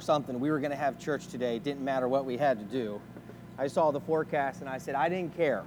or something, we were going to have church today. It didn't matter what we had to do. I saw the forecast and I said, I didn't care.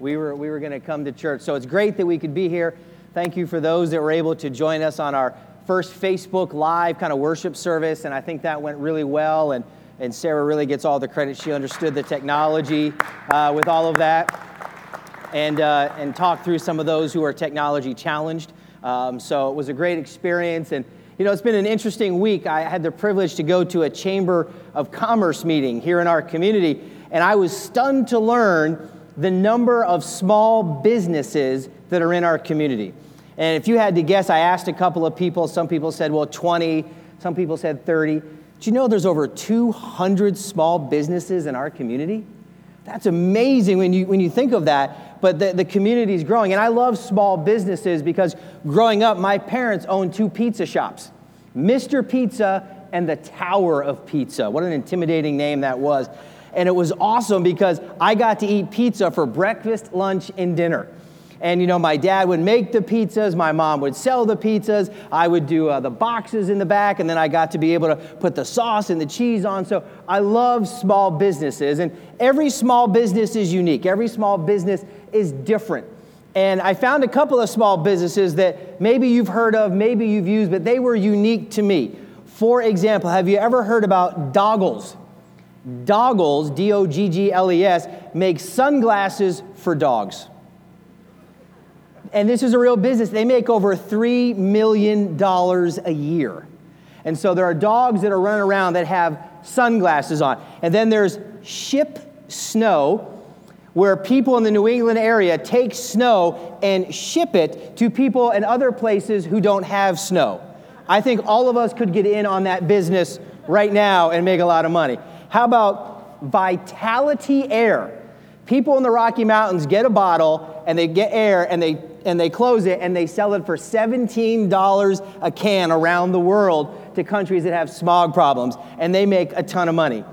We were, we were going to come to church. So it's great that we could be here. Thank you for those that were able to join us on our first Facebook Live kind of worship service. And I think that went really well. And, and Sarah really gets all the credit. She understood the technology uh, with all of that and, uh, and talked through some of those who are technology challenged. Um, so it was a great experience. And you know, it's been an interesting week. I had the privilege to go to a Chamber of Commerce meeting here in our community, and I was stunned to learn the number of small businesses that are in our community. And if you had to guess, I asked a couple of people. Some people said, well, 20, some people said 30. Do you know there's over 200 small businesses in our community? That's amazing when you, when you think of that. But the, the community is growing. And I love small businesses because growing up, my parents owned two pizza shops Mr. Pizza and the Tower of Pizza. What an intimidating name that was. And it was awesome because I got to eat pizza for breakfast, lunch, and dinner. And you know, my dad would make the pizzas, my mom would sell the pizzas, I would do uh, the boxes in the back, and then I got to be able to put the sauce and the cheese on. So I love small businesses, and every small business is unique, every small business is different. And I found a couple of small businesses that maybe you've heard of, maybe you've used, but they were unique to me. For example, have you ever heard about Doggles? Doggles, D O G G L E S, makes sunglasses for dogs and this is a real business, they make over $3 million a year. And so there are dogs that are running around that have sunglasses on. And then there's Ship Snow, where people in the New England area take snow and ship it to people in other places who don't have snow. I think all of us could get in on that business right now and make a lot of money. How about Vitality Air? People in the Rocky Mountains get a bottle and they get air and they and they close it and they sell it for $17 a can around the world to countries that have smog problems and they make a ton of money.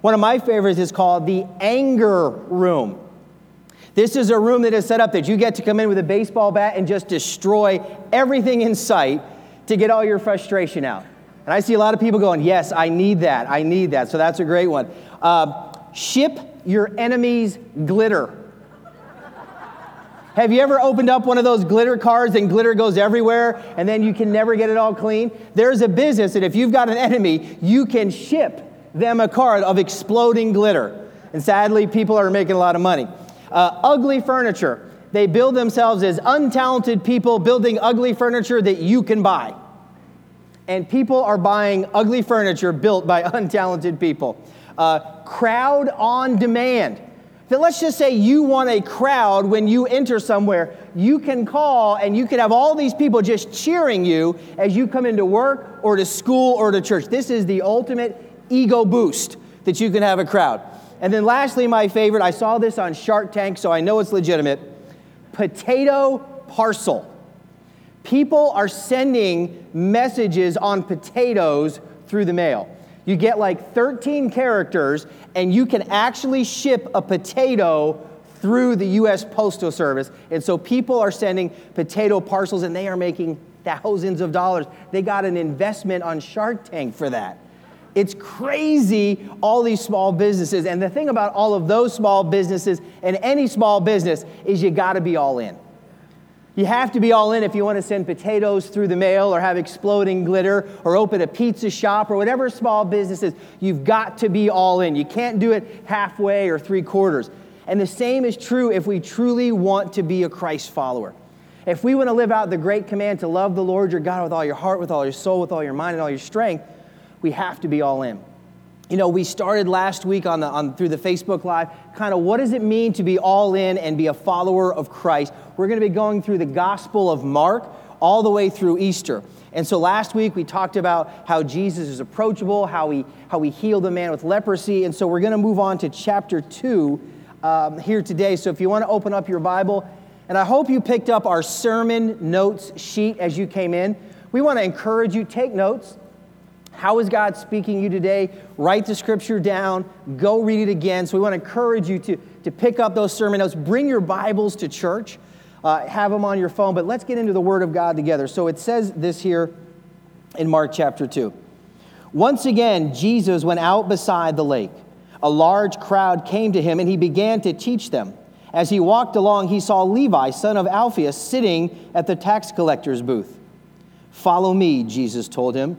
One of my favorites is called the anger room. This is a room that is set up that you get to come in with a baseball bat and just destroy everything in sight to get all your frustration out. And I see a lot of people going, Yes, I need that. I need that. So that's a great one. Uh, ship your enemy's glitter. Have you ever opened up one of those glitter cards and glitter goes everywhere and then you can never get it all clean? There's a business that if you've got an enemy, you can ship them a card of exploding glitter. And sadly, people are making a lot of money. Uh, ugly furniture. They build themselves as untalented people building ugly furniture that you can buy. And people are buying ugly furniture built by untalented people. Uh, crowd on demand that let's just say you want a crowd when you enter somewhere, you can call and you can have all these people just cheering you as you come into work or to school or to church. This is the ultimate ego boost that you can have a crowd. And then lastly, my favorite, I saw this on Shark Tank, so I know it's legitimate potato parcel. People are sending messages on potatoes through the mail. You get like 13 characters, and you can actually ship a potato through the US Postal Service. And so people are sending potato parcels, and they are making thousands of dollars. They got an investment on Shark Tank for that. It's crazy, all these small businesses. And the thing about all of those small businesses and any small business is you got to be all in. You have to be all in if you want to send potatoes through the mail or have exploding glitter or open a pizza shop or whatever small business is. You've got to be all in. You can't do it halfway or three quarters. And the same is true if we truly want to be a Christ follower. If we want to live out the great command to love the Lord your God with all your heart, with all your soul, with all your mind, and all your strength, we have to be all in. You know, we started last week on the, on, through the Facebook Live, kind of what does it mean to be all in and be a follower of Christ? We're going to be going through the Gospel of Mark all the way through Easter. And so last week we talked about how Jesus is approachable, how he, how he healed a man with leprosy. And so we're going to move on to chapter 2 um, here today. So if you want to open up your Bible, and I hope you picked up our sermon notes sheet as you came in. We want to encourage you, take notes. How is God speaking you today? Write the scripture down, go read it again. So we want to encourage you to, to pick up those sermon notes. Bring your Bibles to church, uh, have them on your phone, but let's get into the Word of God together. So it says this here in Mark chapter 2. Once again, Jesus went out beside the lake. A large crowd came to him, and he began to teach them. As he walked along, he saw Levi, son of Alphaeus, sitting at the tax collector's booth. Follow me, Jesus told him.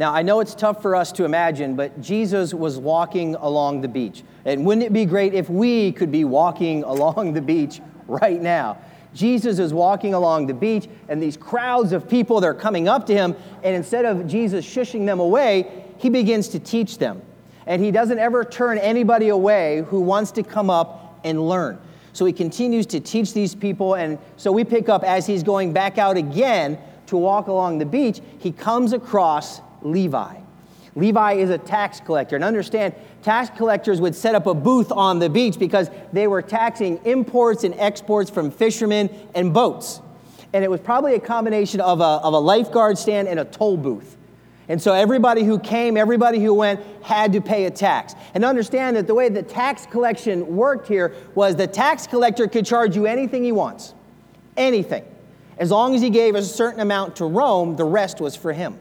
Now, I know it's tough for us to imagine, but Jesus was walking along the beach. And wouldn't it be great if we could be walking along the beach right now? Jesus is walking along the beach, and these crowds of people, they're coming up to him, and instead of Jesus shushing them away, he begins to teach them. And he doesn't ever turn anybody away who wants to come up and learn. So he continues to teach these people, and so we pick up as he's going back out again to walk along the beach, he comes across Levi. Levi is a tax collector. And understand, tax collectors would set up a booth on the beach because they were taxing imports and exports from fishermen and boats. And it was probably a combination of a, of a lifeguard stand and a toll booth. And so everybody who came, everybody who went had to pay a tax. And understand that the way the tax collection worked here was the tax collector could charge you anything he wants. Anything. As long as he gave a certain amount to Rome, the rest was for him.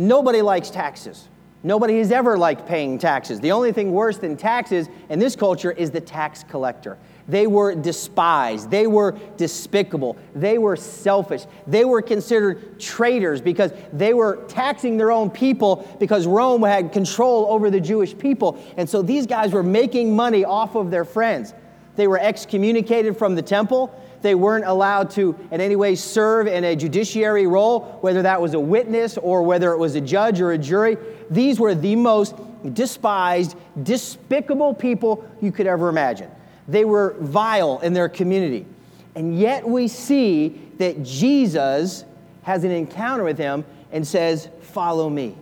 Nobody likes taxes. Nobody has ever liked paying taxes. The only thing worse than taxes in this culture is the tax collector. They were despised. They were despicable. They were selfish. They were considered traitors because they were taxing their own people because Rome had control over the Jewish people. And so these guys were making money off of their friends. They were excommunicated from the temple. They weren't allowed to in any way serve in a judiciary role, whether that was a witness or whether it was a judge or a jury. These were the most despised, despicable people you could ever imagine. They were vile in their community. And yet we see that Jesus has an encounter with him and says, Follow me.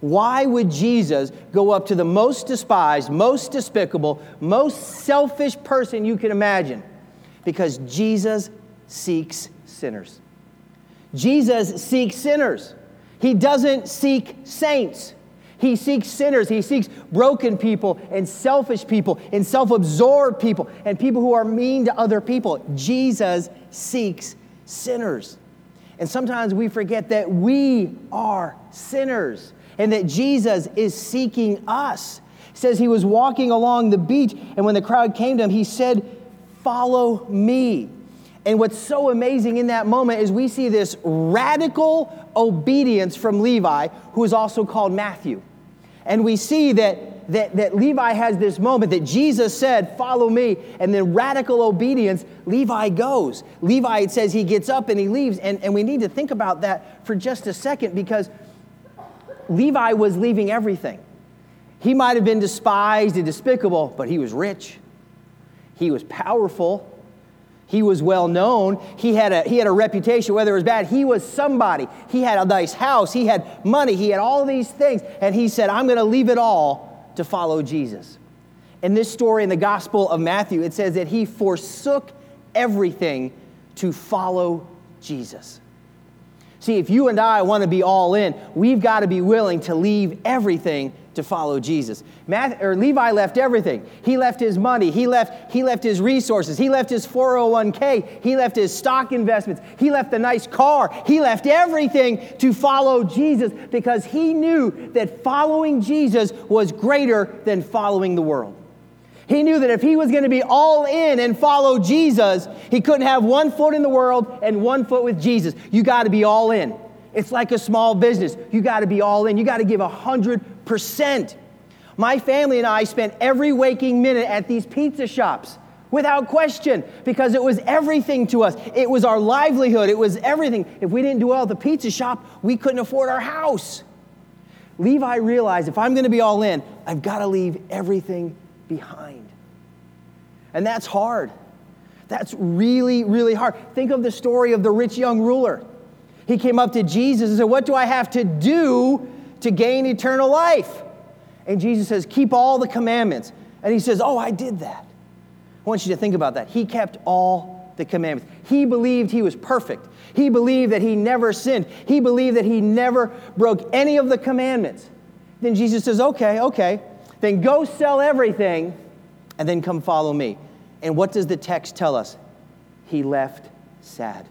Why would Jesus go up to the most despised, most despicable, most selfish person you can imagine? Because Jesus seeks sinners. Jesus seeks sinners. He doesn't seek saints. He seeks sinners. He seeks broken people and selfish people and self absorbed people and people who are mean to other people. Jesus seeks sinners. And sometimes we forget that we are sinners and that Jesus is seeking us. He says he was walking along the beach, and when the crowd came to him, he said, Follow me. And what's so amazing in that moment is we see this radical obedience from Levi, who is also called Matthew. And we see that, that, that Levi has this moment that Jesus said, Follow me. And then radical obedience, Levi goes. Levi, it says he gets up and he leaves. And, and we need to think about that for just a second because Levi was leaving everything. He might have been despised and despicable, but he was rich. He was powerful. He was well known. He had, a, he had a reputation, whether it was bad. He was somebody. He had a nice house. He had money. He had all these things. And he said, I'm going to leave it all to follow Jesus. In this story in the Gospel of Matthew, it says that he forsook everything to follow Jesus. See, if you and I want to be all in, we've got to be willing to leave everything to follow Jesus. Matthew, or Levi left everything. He left his money, he left, he left his resources, he left his 401k, he left his stock investments, he left the nice car, he left everything to follow Jesus because he knew that following Jesus was greater than following the world. He knew that if he was going to be all in and follow Jesus, he couldn't have one foot in the world and one foot with Jesus. You got to be all in. It's like a small business. You got to be all in. You got to give 100%. My family and I spent every waking minute at these pizza shops without question because it was everything to us. It was our livelihood, it was everything. If we didn't do well at the pizza shop, we couldn't afford our house. Levi realized if I'm going to be all in, I've got to leave everything behind. And that's hard. That's really, really hard. Think of the story of the rich young ruler. He came up to Jesus and said, What do I have to do to gain eternal life. And Jesus says, Keep all the commandments. And he says, Oh, I did that. I want you to think about that. He kept all the commandments. He believed he was perfect. He believed that he never sinned. He believed that he never broke any of the commandments. Then Jesus says, Okay, okay, then go sell everything and then come follow me. And what does the text tell us? He left sad.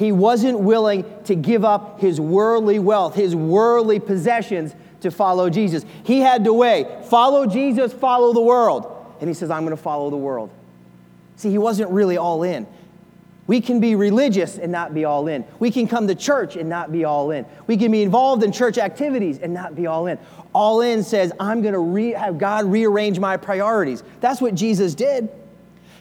He wasn't willing to give up his worldly wealth, his worldly possessions to follow Jesus. He had to weigh follow Jesus, follow the world. And he says, I'm going to follow the world. See, he wasn't really all in. We can be religious and not be all in. We can come to church and not be all in. We can be involved in church activities and not be all in. All in says, I'm going to re- have God rearrange my priorities. That's what Jesus did.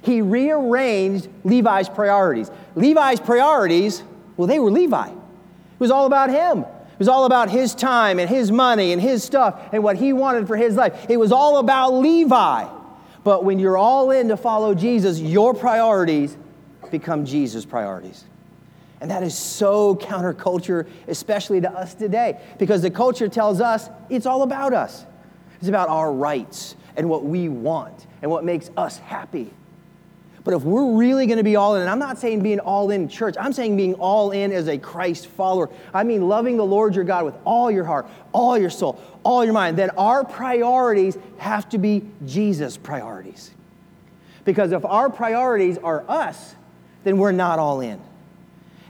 He rearranged Levi's priorities. Levi's priorities, well, they were Levi. It was all about him. It was all about his time and his money and his stuff and what he wanted for his life. It was all about Levi. But when you're all in to follow Jesus, your priorities become Jesus' priorities. And that is so counterculture, especially to us today, because the culture tells us it's all about us. It's about our rights and what we want and what makes us happy. But if we're really going to be all in, and I'm not saying being all in church, I'm saying being all in as a Christ follower. I mean loving the Lord your God with all your heart, all your soul, all your mind. Then our priorities have to be Jesus' priorities. Because if our priorities are us, then we're not all in.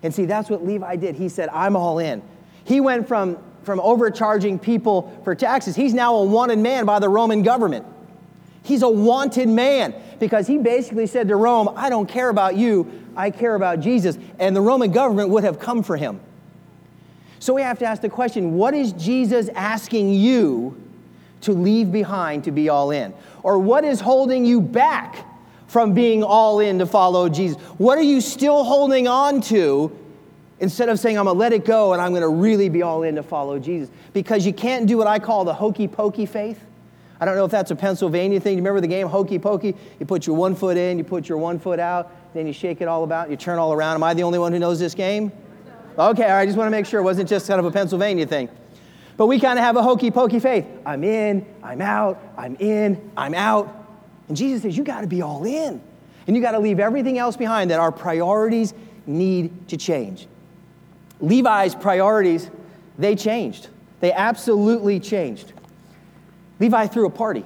And see, that's what Levi did. He said, I'm all in. He went from, from overcharging people for taxes. He's now a wanted man by the Roman government. He's a wanted man because he basically said to Rome, I don't care about you, I care about Jesus. And the Roman government would have come for him. So we have to ask the question what is Jesus asking you to leave behind to be all in? Or what is holding you back from being all in to follow Jesus? What are you still holding on to instead of saying, I'm to let it go and I'm to really be all in to follow Jesus? Because you can't do what I call the hokey pokey faith. I don't know if that's a Pennsylvania thing. You remember the game hokey pokey? You put your one foot in, you put your one foot out, then you shake it all about, you turn all around. Am I the only one who knows this game? Okay, I just want to make sure it wasn't just kind of a Pennsylvania thing. But we kind of have a hokey pokey faith. I'm in, I'm out, I'm in, I'm out. And Jesus says, You got to be all in. And you got to leave everything else behind, that our priorities need to change. Levi's priorities, they changed. They absolutely changed. Levi threw a party.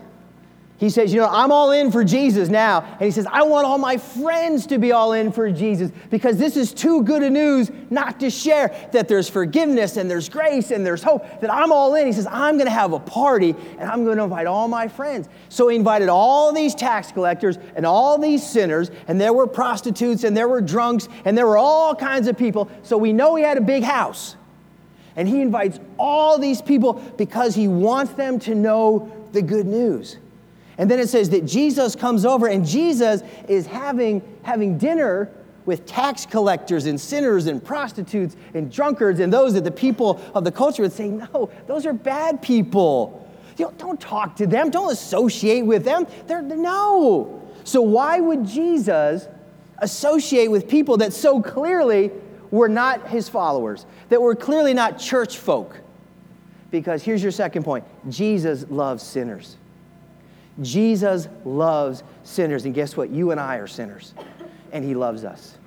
He says, You know, I'm all in for Jesus now. And he says, I want all my friends to be all in for Jesus because this is too good a news not to share that there's forgiveness and there's grace and there's hope, that I'm all in. He says, I'm going to have a party and I'm going to invite all my friends. So he invited all these tax collectors and all these sinners, and there were prostitutes and there were drunks and there were all kinds of people. So we know he had a big house. And he invites all these people because he wants them to know the good news. And then it says that Jesus comes over and Jesus is having, having dinner with tax collectors and sinners and prostitutes and drunkards and those that the people of the culture would say, no, those are bad people. You know, don't talk to them, don't associate with them. They're, no. So, why would Jesus associate with people that so clearly were not his followers, that were clearly not church folk. Because here's your second point Jesus loves sinners. Jesus loves sinners. And guess what? You and I are sinners, and he loves us.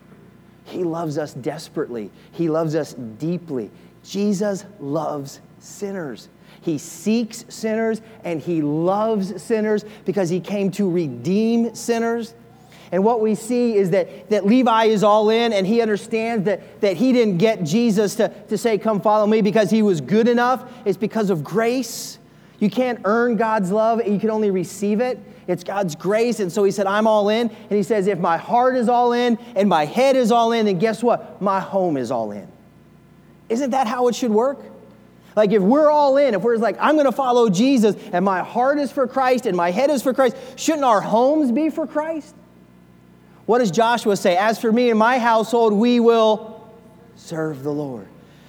He loves us desperately, he loves us deeply. Jesus loves sinners. He seeks sinners and he loves sinners because he came to redeem sinners. And what we see is that, that Levi is all in and he understands that, that he didn't get Jesus to, to say, Come follow me because he was good enough. It's because of grace. You can't earn God's love, you can only receive it. It's God's grace. And so he said, I'm all in. And he says, If my heart is all in and my head is all in, then guess what? My home is all in. Isn't that how it should work? Like if we're all in, if we're like, I'm going to follow Jesus and my heart is for Christ and my head is for Christ, shouldn't our homes be for Christ? What does Joshua say? As for me and my household, we will serve the Lord.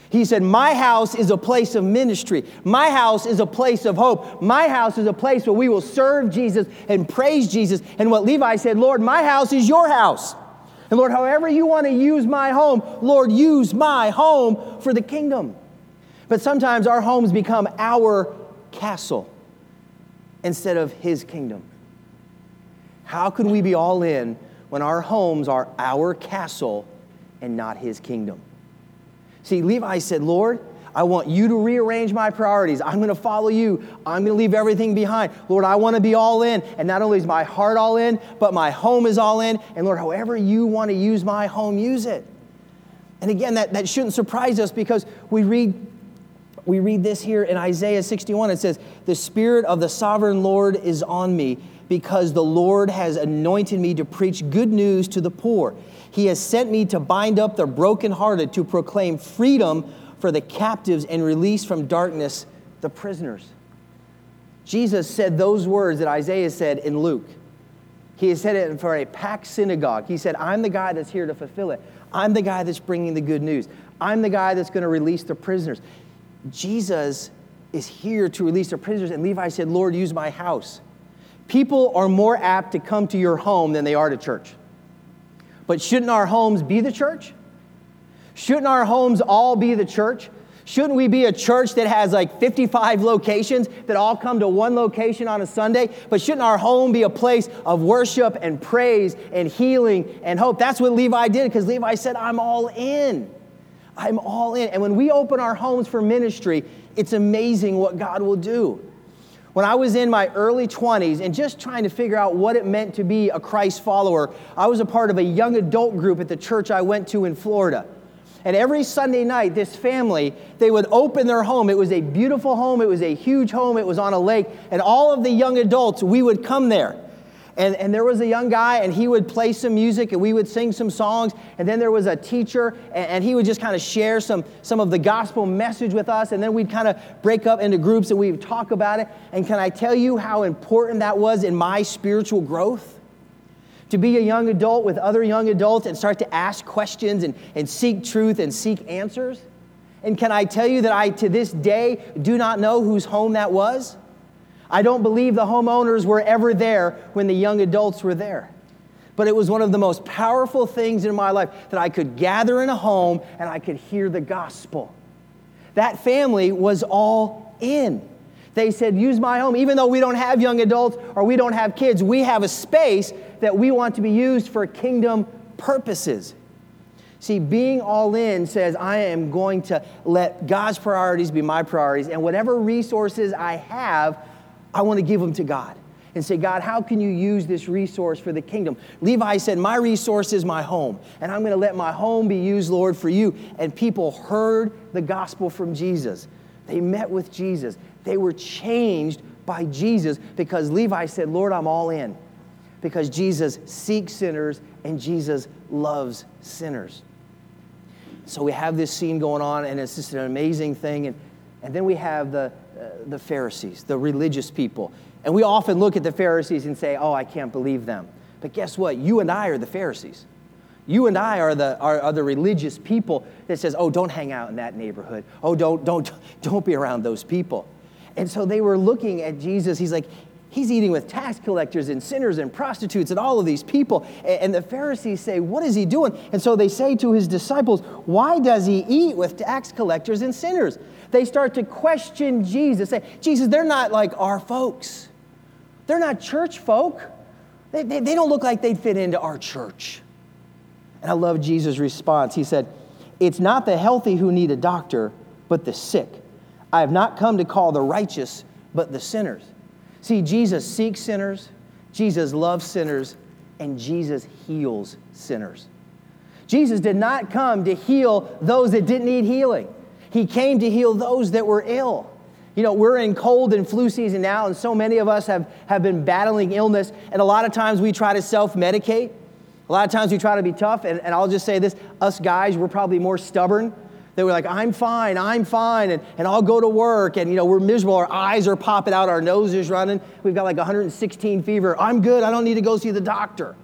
He said, My house is a place of ministry. My house is a place of hope. My house is a place where we will serve Jesus and praise Jesus. And what Levi said, Lord, my house is your house. And Lord, however you want to use my home, Lord, use my home for the kingdom. But sometimes our homes become our castle instead of His kingdom. How can we be all in when our homes are our castle and not His kingdom? See, Levi said, Lord, I want you to rearrange my priorities. I'm going to follow you. I'm going to leave everything behind. Lord, I want to be all in. And not only is my heart all in, but my home is all in. And Lord, however you want to use my home, use it. And again, that, that shouldn't surprise us because we read, we read this here in Isaiah 61. It says, The Spirit of the sovereign Lord is on me because the Lord has anointed me to preach good news to the poor. He has sent me to bind up the brokenhearted, to proclaim freedom for the captives and release from darkness the prisoners. Jesus said those words that Isaiah said in Luke. He said it for a packed synagogue. He said, I'm the guy that's here to fulfill it. I'm the guy that's bringing the good news. I'm the guy that's going to release the prisoners. Jesus is here to release the prisoners. And Levi said, Lord, use my house. People are more apt to come to your home than they are to church. But shouldn't our homes be the church? Shouldn't our homes all be the church? Shouldn't we be a church that has like 55 locations that all come to one location on a Sunday? But shouldn't our home be a place of worship and praise and healing and hope? That's what Levi did because Levi said, I'm all in. I'm all in. And when we open our homes for ministry, it's amazing what God will do. When I was in my early 20s and just trying to figure out what it meant to be a Christ follower, I was a part of a young adult group at the church I went to in Florida. And every Sunday night, this family, they would open their home. It was a beautiful home, it was a huge home, it was on a lake. And all of the young adults, we would come there. And, and there was a young guy, and he would play some music, and we would sing some songs. And then there was a teacher, and, and he would just kind of share some, some of the gospel message with us. And then we'd kind of break up into groups and we'd talk about it. And can I tell you how important that was in my spiritual growth? to be a young adult with other young adults and start to ask questions and, and seek truth and seek answers? And can I tell you that I, to this day, do not know whose home that was? I don't believe the homeowners were ever there when the young adults were there. But it was one of the most powerful things in my life that I could gather in a home and I could hear the gospel. That family was all in. They said, Use my home. Even though we don't have young adults or we don't have kids, we have a space that we want to be used for kingdom purposes. See, being all in says, I am going to let God's priorities be my priorities, and whatever resources I have, I want to give them to God and say, God, how can you use this resource for the kingdom? Levi said, My resource is my home, and I'm going to let my home be used, Lord, for you. And people heard the gospel from Jesus. They met with Jesus. They were changed by Jesus because Levi said, Lord, I'm all in. Because Jesus seeks sinners and Jesus loves sinners. So we have this scene going on, and it's just an amazing thing. And, and then we have the, uh, the Pharisees, the religious people. And we often look at the Pharisees and say, oh, I can't believe them. But guess what? You and I are the Pharisees. You and I are the, are, are, the religious people that says, oh, don't hang out in that neighborhood. Oh, don't, don't, don't be around those people. And so they were looking at Jesus. He's like, he's eating with tax collectors and sinners and prostitutes and all of these people. And the Pharisees say, what is he doing? And so they say to his disciples, why does he eat with tax collectors and sinners? They start to question Jesus. Say, Jesus, they're not like our folks. They're not church folk. They, they, they don't look like they'd fit into our church. And I love Jesus' response. He said, It's not the healthy who need a doctor, but the sick. I have not come to call the righteous, but the sinners. See, Jesus seeks sinners, Jesus loves sinners, and Jesus heals sinners. Jesus did not come to heal those that didn't need healing, He came to heal those that were ill. You know, we're in cold and flu season now, and so many of us have, have been battling illness, and a lot of times we try to self medicate. A lot of times we try to be tough, and, and I'll just say this us guys, we're probably more stubborn. They were like, I'm fine, I'm fine, and, and I'll go to work, and you know, we're miserable, our eyes are popping out, our nose is running, we've got like 116 fever. I'm good, I don't need to go see the doctor.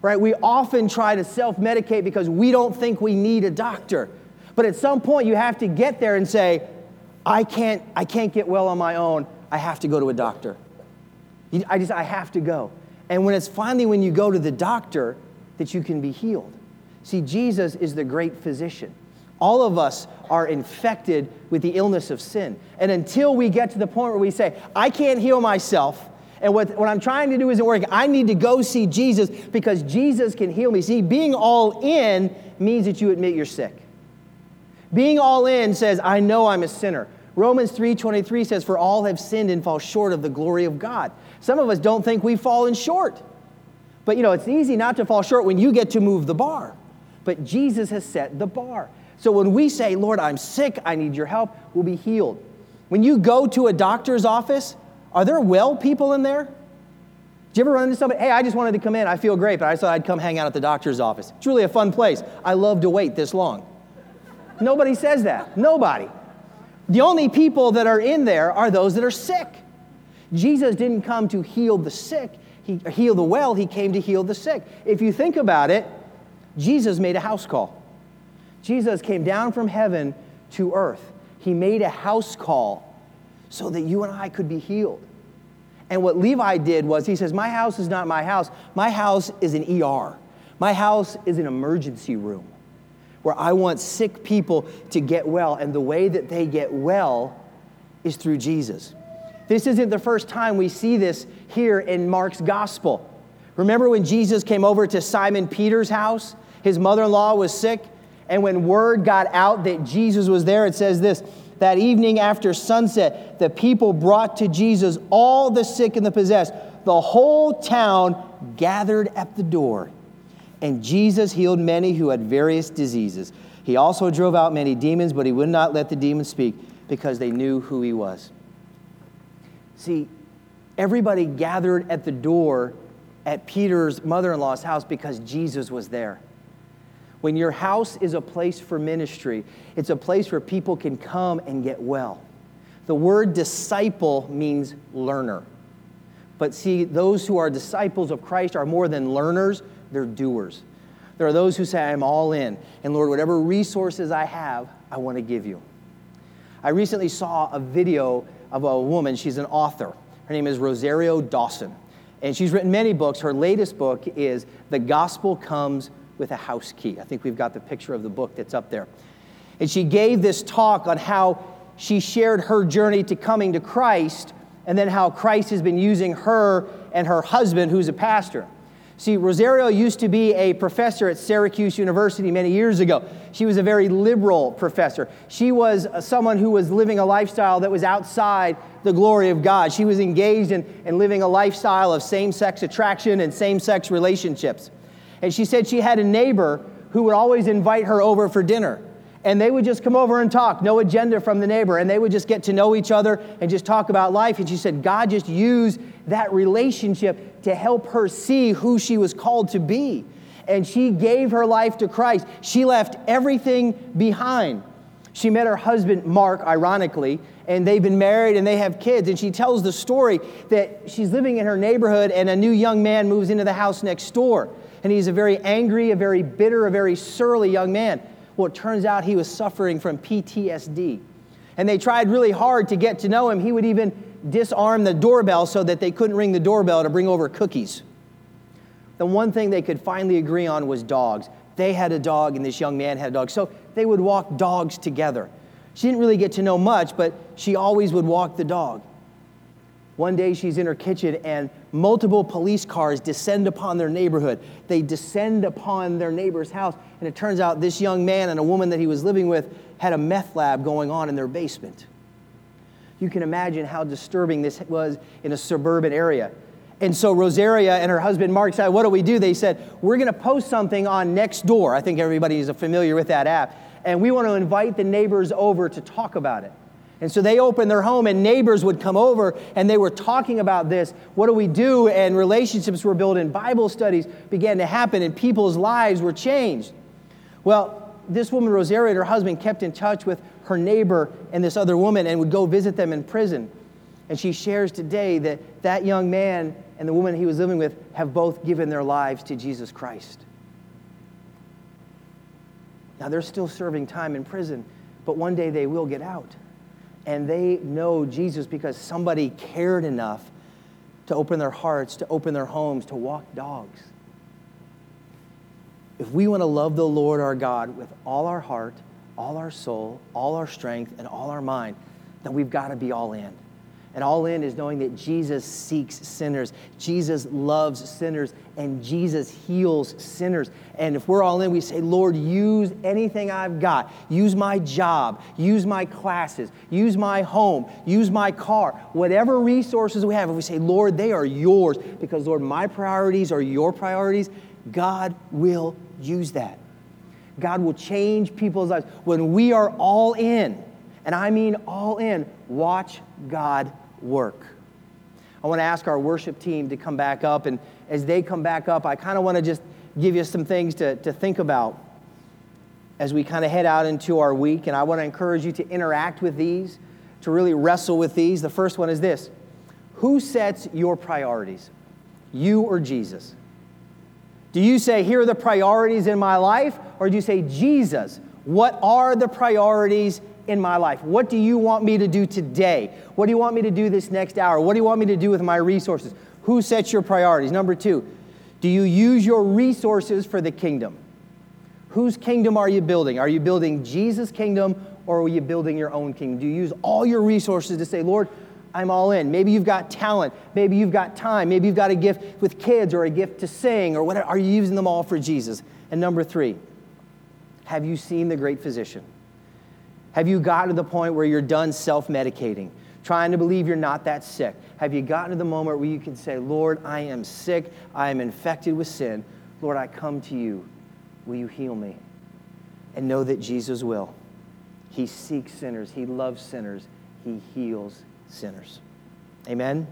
Right? We often try to self-medicate because we don't think we need a doctor. But at some point you have to get there and say, I can't, I can't get well on my own. I have to go to a doctor. I just I have to go. And when it's finally when you go to the doctor, that you can be healed. See, Jesus is the great physician. All of us are infected with the illness of sin. And until we get to the point where we say, I can't heal myself, and what, what I'm trying to do isn't working, I need to go see Jesus because Jesus can heal me. See, being all in means that you admit you're sick. Being all in says, I know I'm a sinner. Romans 3:23 says, For all have sinned and fall short of the glory of God. Some of us don't think we've fallen short. But you know, it's easy not to fall short when you get to move the bar. But Jesus has set the bar. So when we say, Lord, I'm sick, I need your help, we'll be healed. When you go to a doctor's office, are there well people in there? Do you ever run into somebody? Hey, I just wanted to come in. I feel great, but I thought I'd come hang out at the doctor's office. It's really a fun place. I love to wait this long. Nobody says that. Nobody. The only people that are in there are those that are sick. Jesus didn't come to heal the sick, he heal the well, he came to heal the sick. If you think about it, Jesus made a house call. Jesus came down from heaven to earth. He made a house call so that you and I could be healed. And what Levi did was he says, My house is not my house. My house is an ER. My house is an emergency room where I want sick people to get well. And the way that they get well is through Jesus. This isn't the first time we see this here in Mark's gospel. Remember when Jesus came over to Simon Peter's house? His mother in law was sick. And when word got out that Jesus was there, it says this that evening after sunset, the people brought to Jesus all the sick and the possessed. The whole town gathered at the door. And Jesus healed many who had various diseases. He also drove out many demons, but he would not let the demons speak because they knew who he was. See, everybody gathered at the door at Peter's mother in law's house because Jesus was there. When your house is a place for ministry, it's a place where people can come and get well. The word disciple means learner. But see, those who are disciples of Christ are more than learners, they're doers. There are those who say, I'm all in. And Lord, whatever resources I have, I want to give you. I recently saw a video of a woman, she's an author. Her name is Rosario Dawson. And she's written many books. Her latest book is The Gospel Comes with a house key. I think we've got the picture of the book that's up there. And she gave this talk on how she shared her journey to coming to Christ and then how Christ has been using her and her husband, who's a pastor. See, Rosaria used to be a professor at Syracuse University many years ago. She was a very liberal professor. She was uh, someone who was living a lifestyle that was outside the glory of God. She was engaged in, in living a lifestyle of same sex attraction and same sex relationships. And she said she had a neighbor who would always invite her over for dinner. And they would just come over and talk, no agenda from the neighbor. And they would just get to know each other and just talk about life. And she said, God just used that relationship to help her see who she was called to be. And she gave her life to Christ. She left everything behind. She met her husband, Mark, ironically, and they've been married and they have kids. And she tells the story that she's living in her neighborhood and a new young man moves into the house next door and he's a very angry, a very bitter, a very surly young man. Well, it turns out he was suffering from PTSD. And they tried really hard to get to know him. He would even disarm the doorbell so that they couldn't ring the doorbell to bring over cookies. The one thing they could finally agree on was dogs. They had a dog, and this young man had a dog. So they would walk dogs together. She didn't really get to know much, but she always would walk the dog. One day she's in her kitchen and multiple police cars descend upon their neighborhood. They descend upon their neighbor's house, and it turns out this young man and a woman that he was living with had a meth lab going on in their basement. You can imagine how disturbing this was in a suburban area. And so Rosaria and her husband Mark said, What do we do? They said, We're going to post something on Nextdoor. I think everybody is familiar with that app. And we want to invite the neighbors over to talk about it. And so they opened their home, and neighbors would come over and they were talking about this. What do we do? And relationships were built, and Bible studies began to happen, and people's lives were changed. Well, this woman, Rosaria, and her husband kept in touch with her neighbor and this other woman and would go visit them in prison. And she shares today that that young man and the woman he was living with have both given their lives to Jesus Christ. Now, they're still serving time in prison, but one day they will get out and they know Jesus because somebody cared enough to open their hearts, to open their homes, to walk dogs. If we want to love the Lord our God with all our heart, all our soul, all our strength, and all our mind, then we've got to be all in. And all in is knowing that Jesus seeks sinners, Jesus loves sinners, and Jesus heals sinners. And if we're all in, we say, Lord, use anything I've got. Use my job, use my classes, use my home, use my car, whatever resources we have. If we say, Lord, they are yours, because, Lord, my priorities are your priorities, God will use that. God will change people's lives. When we are all in, and I mean all in, watch God work. I want to ask our worship team to come back up. And as they come back up, I kind of want to just give you some things to, to think about as we kind of head out into our week. And I want to encourage you to interact with these, to really wrestle with these. The first one is this Who sets your priorities? You or Jesus? Do you say, Here are the priorities in my life? Or do you say, Jesus, what are the priorities in my life? What do you want me to do today? What do you want me to do this next hour? What do you want me to do with my resources? Who sets your priorities? Number two, do you use your resources for the kingdom? Whose kingdom are you building? Are you building Jesus' kingdom or are you building your own kingdom? Do you use all your resources to say, Lord, I'm all in. Maybe you've got talent. Maybe you've got time. Maybe you've got a gift with kids or a gift to sing or whatever. Are you using them all for Jesus? And number three, have you seen the great physician? Have you gotten to the point where you're done self medicating, trying to believe you're not that sick? Have you gotten to the moment where you can say, Lord, I am sick, I am infected with sin. Lord, I come to you. Will you heal me? And know that Jesus will. He seeks sinners, He loves sinners, He heals sinners. Amen.